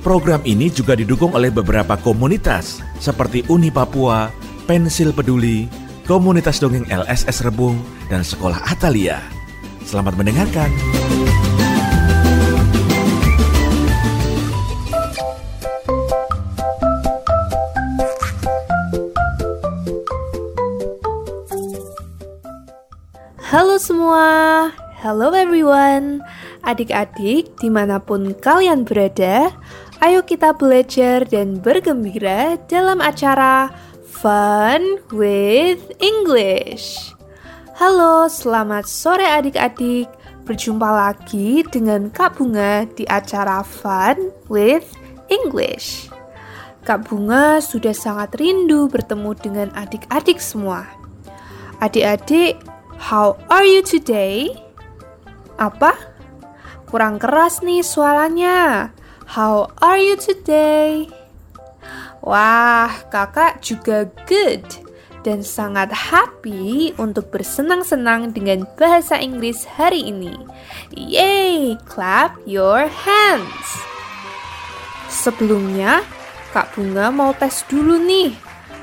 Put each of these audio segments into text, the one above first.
Program ini juga didukung oleh beberapa komunitas seperti Uni Papua, Pensil Peduli, komunitas dongeng LSS Rebung, dan sekolah Atalia. Selamat mendengarkan. Halo semua, hello everyone Adik-adik di mana pun kalian berada Ayo kita belajar dan bergembira dalam acara Fun with English. Halo, selamat sore adik-adik. Berjumpa lagi dengan Kak Bunga di acara Fun with English. Kak Bunga sudah sangat rindu bertemu dengan adik-adik semua. Adik-adik, how are you today? Apa? Kurang keras nih suaranya. How are you today? Wah, kakak juga good dan sangat happy untuk bersenang-senang dengan bahasa Inggris hari ini. Yay, clap your hands. Sebelumnya, Kak Bunga mau tes dulu nih.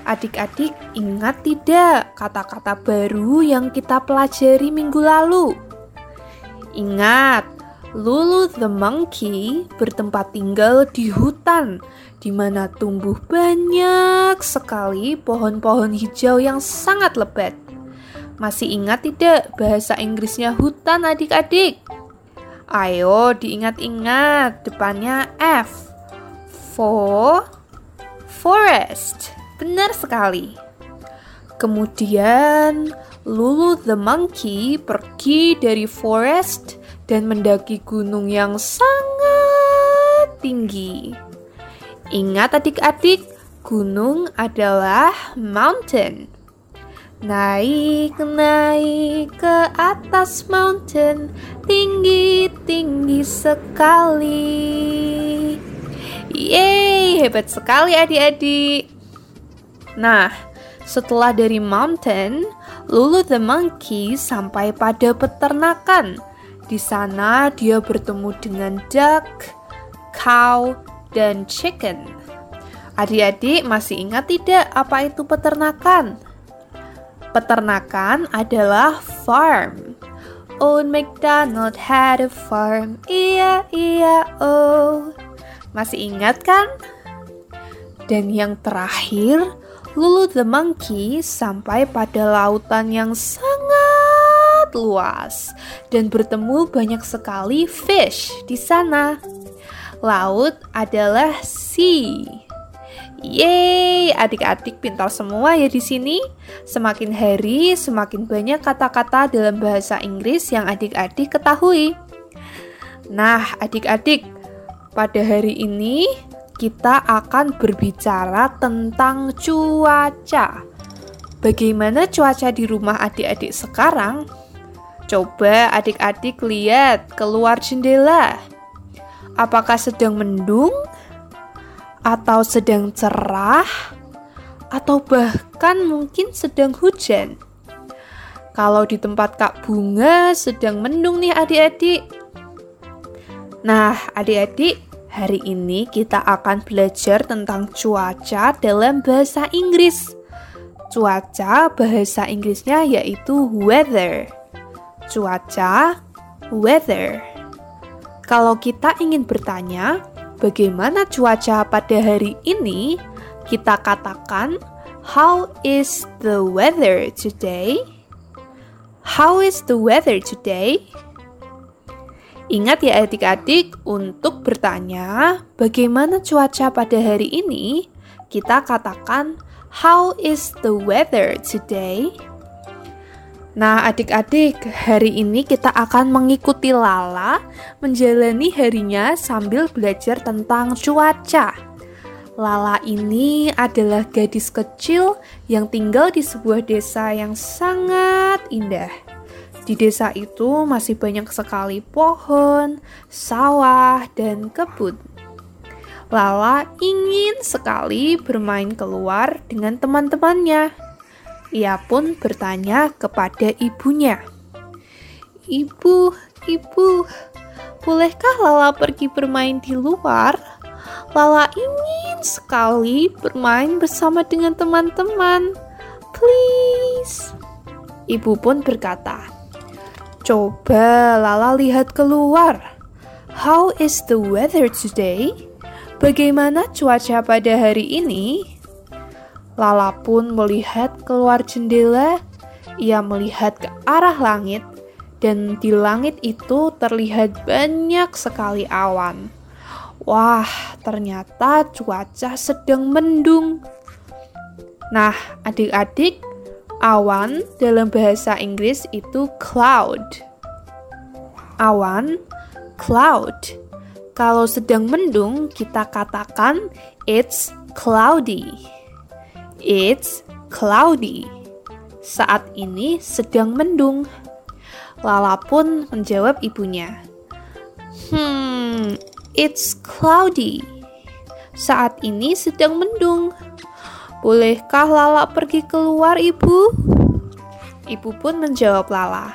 Adik-adik ingat tidak kata-kata baru yang kita pelajari minggu lalu? Ingat, Lulu the monkey bertempat tinggal di hutan di mana tumbuh banyak sekali pohon-pohon hijau yang sangat lebat. Masih ingat tidak bahasa Inggrisnya hutan adik-adik? Ayo diingat-ingat depannya F. For forest. Benar sekali. Kemudian Lulu the monkey pergi dari forest dan mendaki gunung yang sangat tinggi. Ingat adik-adik, gunung adalah mountain. Naik, naik ke atas mountain, tinggi-tinggi sekali. Yeay, hebat sekali adik-adik. Nah, setelah dari mountain, Lulu the monkey sampai pada peternakan. Di sana dia bertemu dengan duck, cow, dan chicken. Adik-adik masih ingat tidak apa itu peternakan? Peternakan adalah farm. Old MacDonald had a farm. Iya, iya, oh. Masih ingat kan? Dan yang terakhir, Lulu the monkey sampai pada lautan yang sangat luas dan bertemu banyak sekali fish di sana. Laut adalah sea. Yeay, adik-adik pintar semua ya di sini. Semakin hari, semakin banyak kata-kata dalam bahasa Inggris yang adik-adik ketahui. Nah, adik-adik, pada hari ini kita akan berbicara tentang cuaca. Bagaimana cuaca di rumah adik-adik sekarang? Coba adik-adik lihat keluar jendela apakah sedang mendung atau sedang cerah atau bahkan mungkin sedang hujan. Kalau di tempat Kak Bunga sedang mendung nih adik-adik. Nah, adik-adik, hari ini kita akan belajar tentang cuaca dalam bahasa Inggris. Cuaca bahasa Inggrisnya yaitu weather. Cuaca, weather. Kalau kita ingin bertanya, bagaimana cuaca pada hari ini? Kita katakan, How is the weather today? How is the weather today? Ingat ya adik-adik, untuk bertanya bagaimana cuaca pada hari ini, kita katakan How is the weather today? Nah, adik-adik, hari ini kita akan mengikuti Lala menjalani harinya sambil belajar tentang cuaca. Lala ini adalah gadis kecil yang tinggal di sebuah desa yang sangat indah. Di desa itu masih banyak sekali pohon, sawah, dan kebun. Lala ingin sekali bermain keluar dengan teman-temannya. Ia pun bertanya kepada ibunya, "Ibu, ibu, bolehkah Lala pergi bermain di luar?" Lala ingin sekali bermain bersama dengan teman-teman. Please. Ibu pun berkata, Coba Lala lihat keluar. How is the weather today? Bagaimana cuaca pada hari ini? Lala pun melihat keluar jendela. Ia melihat ke arah langit, dan di langit itu terlihat banyak sekali awan. Wah, ternyata cuaca sedang mendung. Nah, adik-adik, awan dalam bahasa Inggris itu cloud. Awan, cloud. Kalau sedang mendung, kita katakan it's cloudy. It's cloudy. Saat ini sedang mendung. Lala pun menjawab ibunya. Hmm, It's cloudy. Saat ini sedang mendung. Bolehkah Lala pergi keluar, Ibu? Ibu pun menjawab Lala.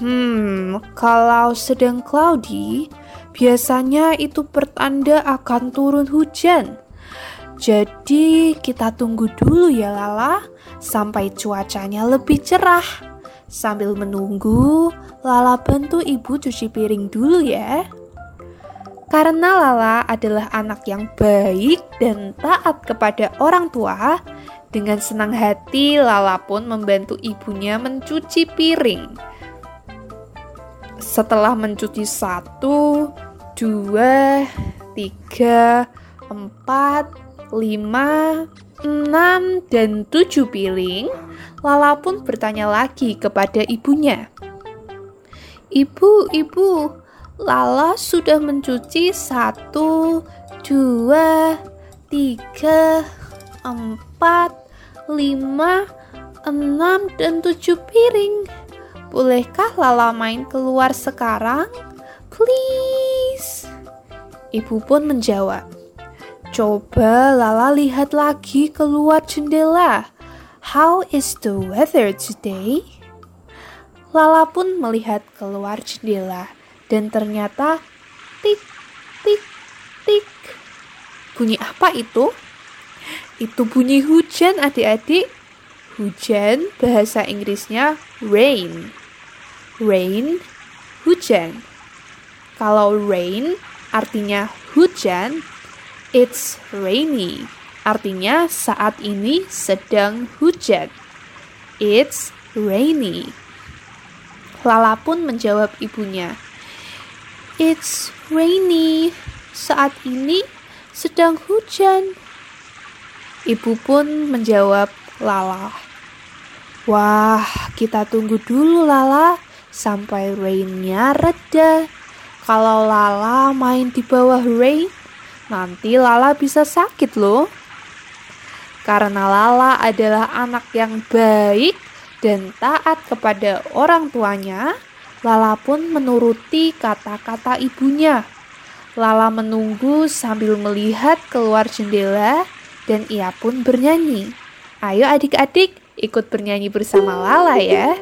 Hmm, kalau sedang cloudy, biasanya itu pertanda akan turun hujan. Jadi, kita tunggu dulu ya, Lala, sampai cuacanya lebih cerah. Sambil menunggu, Lala bantu ibu cuci piring dulu ya. Karena Lala adalah anak yang baik dan taat kepada orang tua, dengan senang hati Lala pun membantu ibunya mencuci piring. Setelah mencuci satu, dua, tiga, empat, lima, enam, dan tujuh piring, Lala pun bertanya lagi kepada ibunya. Ibu, ibu, Lala sudah mencuci satu, dua, tiga, empat, lima, enam, dan tujuh piring. Bolehkah Lala main keluar sekarang? Please. Ibu pun menjawab. Coba Lala lihat lagi keluar jendela. How is the weather today? Lala pun melihat keluar jendela dan ternyata tik tik tik. Bunyi apa itu? Itu bunyi hujan adik-adik. Hujan bahasa Inggrisnya rain. Rain, hujan. Kalau rain artinya hujan, it's rainy. Artinya saat ini sedang hujan. It's rainy. Lala pun menjawab ibunya, It's rainy. Saat ini sedang hujan. Ibu pun menjawab Lala. Wah, kita tunggu dulu Lala sampai rainnya reda. Kalau Lala main di bawah rain, nanti Lala bisa sakit loh. Karena Lala adalah anak yang baik dan taat kepada orang tuanya, Lala pun menuruti kata-kata ibunya. Lala menunggu sambil melihat keluar jendela dan ia pun bernyanyi. Ayo adik-adik ikut bernyanyi bersama Lala ya.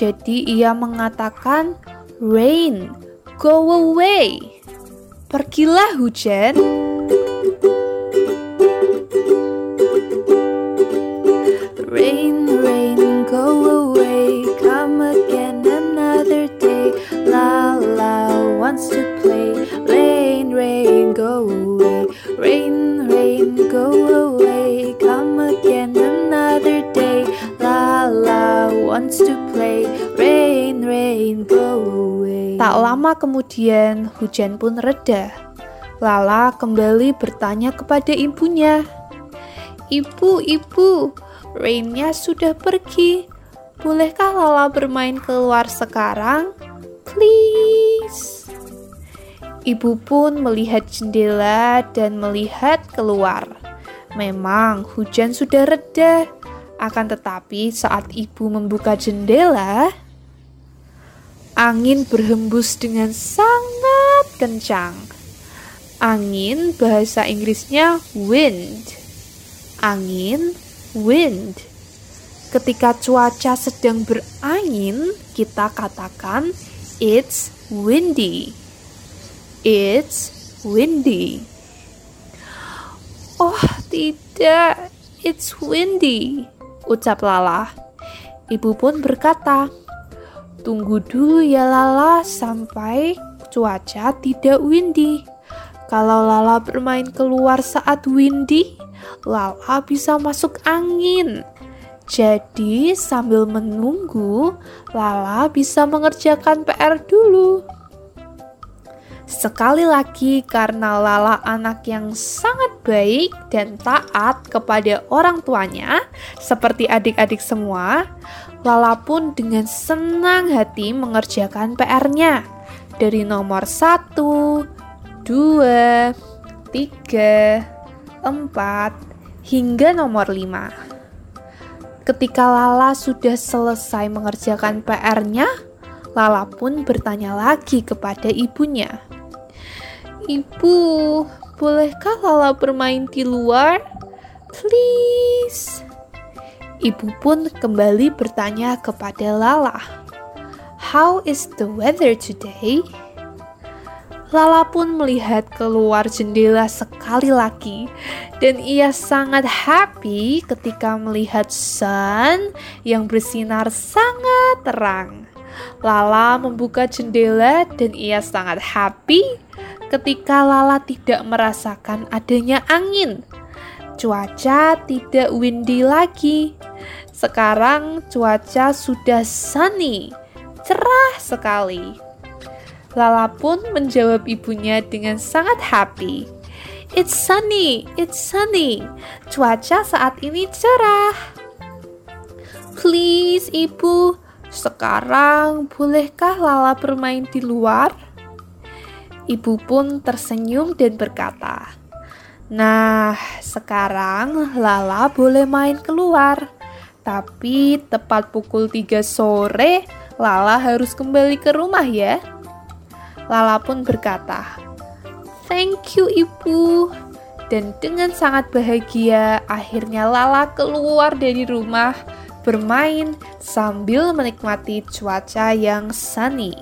Jadi ia mengatakan Rain, go away. Pergilah hujan kemudian, hujan pun reda. Lala kembali bertanya kepada ibunya. Ibu, ibu, rainnya sudah pergi. Bolehkah Lala bermain keluar sekarang? Please. Ibu pun melihat jendela dan melihat keluar. Memang hujan sudah reda, akan tetapi saat ibu membuka jendela, angin berhembus dengan sangat kencang. Angin bahasa Inggrisnya wind. Angin, wind. Ketika cuaca sedang berangin, kita katakan it's windy. It's windy. Oh, tidak. It's windy. Ucap Lala. Ibu pun berkata, Tunggu dulu ya Lala sampai cuaca tidak windy. Kalau Lala bermain keluar saat windy, Lala bisa masuk angin. Jadi, sambil menunggu, Lala bisa mengerjakan PR dulu. Sekali lagi, karena Lala anak yang sangat baik dan taat kepada orang tuanya, seperti adik-adik semua, Lala pun dengan senang hati mengerjakan PR-nya dari nomor 1, 2, 3, 4, hingga nomor 5. Ketika Lala sudah selesai mengerjakan PR-nya, Lala pun bertanya lagi kepada ibunya. Ibu, bolehkah Lala bermain di luar? Please. Ibu pun kembali bertanya kepada Lala. How is the weather today? Lala pun melihat keluar jendela sekali lagi dan ia sangat happy ketika melihat sun yang bersinar sangat terang. Lala membuka jendela dan ia sangat happy ketika Lala tidak merasakan adanya angin. Cuaca tidak windy lagi. Sekarang cuaca sudah sunny, cerah sekali. Lala pun menjawab ibunya dengan sangat happy. It's sunny, it's sunny. Cuaca saat ini cerah. Please, ibu, sekarang bolehkah Lala bermain di luar? Ibu pun tersenyum dan berkata, Nah, sekarang Lala boleh main keluar. Tapi tepat pukul 3 sore, Lala harus kembali ke rumah ya. Lala pun berkata, "Thank you, Ibu." Dan dengan sangat bahagia, akhirnya Lala keluar dari rumah bermain sambil menikmati cuaca yang sunny.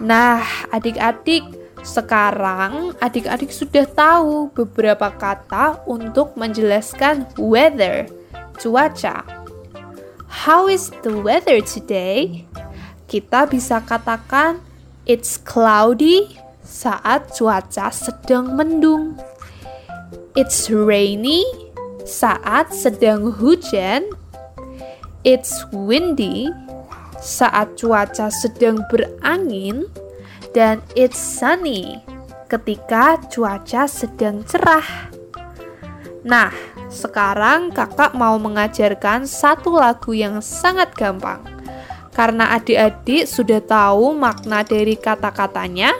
Nah, adik-adik, sekarang adik-adik sudah tahu beberapa kata untuk menjelaskan weather, cuaca. How is the weather today? Kita bisa katakan It's cloudy saat cuaca sedang mendung. It's rainy saat sedang hujan. It's windy saat cuaca sedang berangin. Dan it's sunny ketika cuaca sedang cerah. Nah, sekarang kakak mau mengajarkan satu lagu yang sangat gampang. Karena adik-adik sudah tahu makna dari kata-katanya,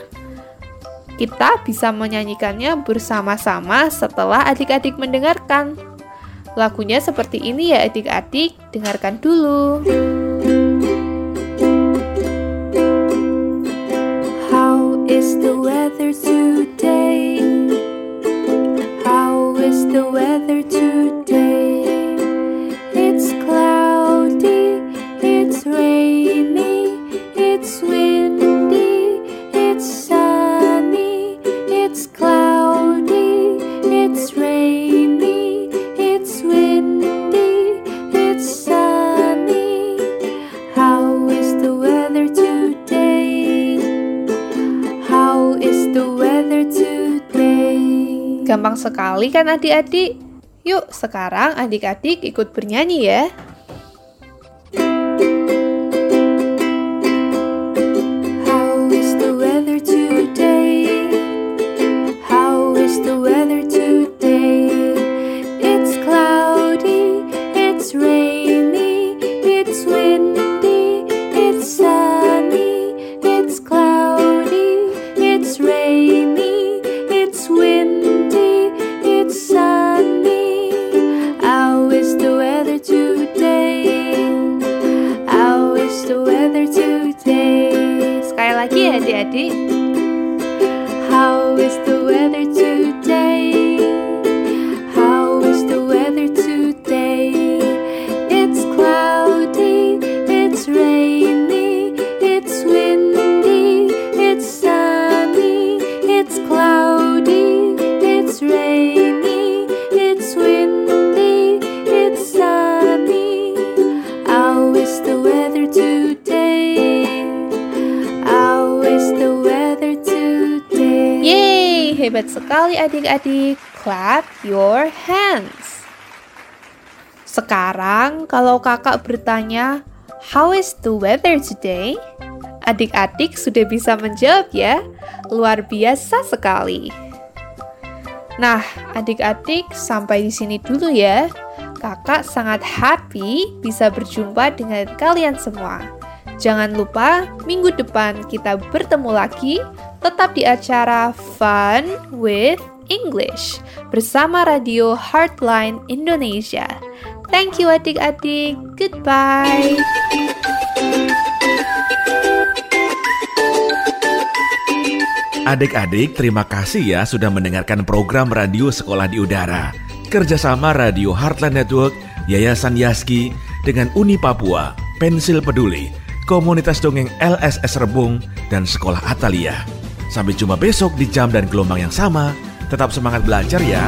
kita bisa menyanyikannya bersama-sama setelah adik-adik mendengarkan. Lagunya seperti ini ya adik-adik, dengarkan dulu. Sekali kan adik-adik? Yuk, sekarang adik-adik ikut bernyanyi ya. Sekali adik-adik. Clap your hands. Sekarang kalau kakak bertanya, How is the weather today? Adik-adik sudah bisa menjawab ya. Luar biasa sekali. Nah, adik-adik sampai di sini dulu ya. Kakak sangat happy bisa berjumpa dengan kalian semua. Jangan lupa minggu depan kita bertemu lagi tetap di acara Fun with English bersama Radio Heartline Indonesia. Thank you adik-adik. Goodbye. Adik-adik, terima kasih ya sudah mendengarkan program radio Sekolah di Udara. Kerjasama Radio Heartland Network, Yayasan Yaski, dengan Uni Papua, Pensil Peduli, Komunitas Dongeng LSS Rebung, dan Sekolah Atalia. Sampai jumpa besok di jam dan gelombang yang sama. Tetap semangat belajar ya.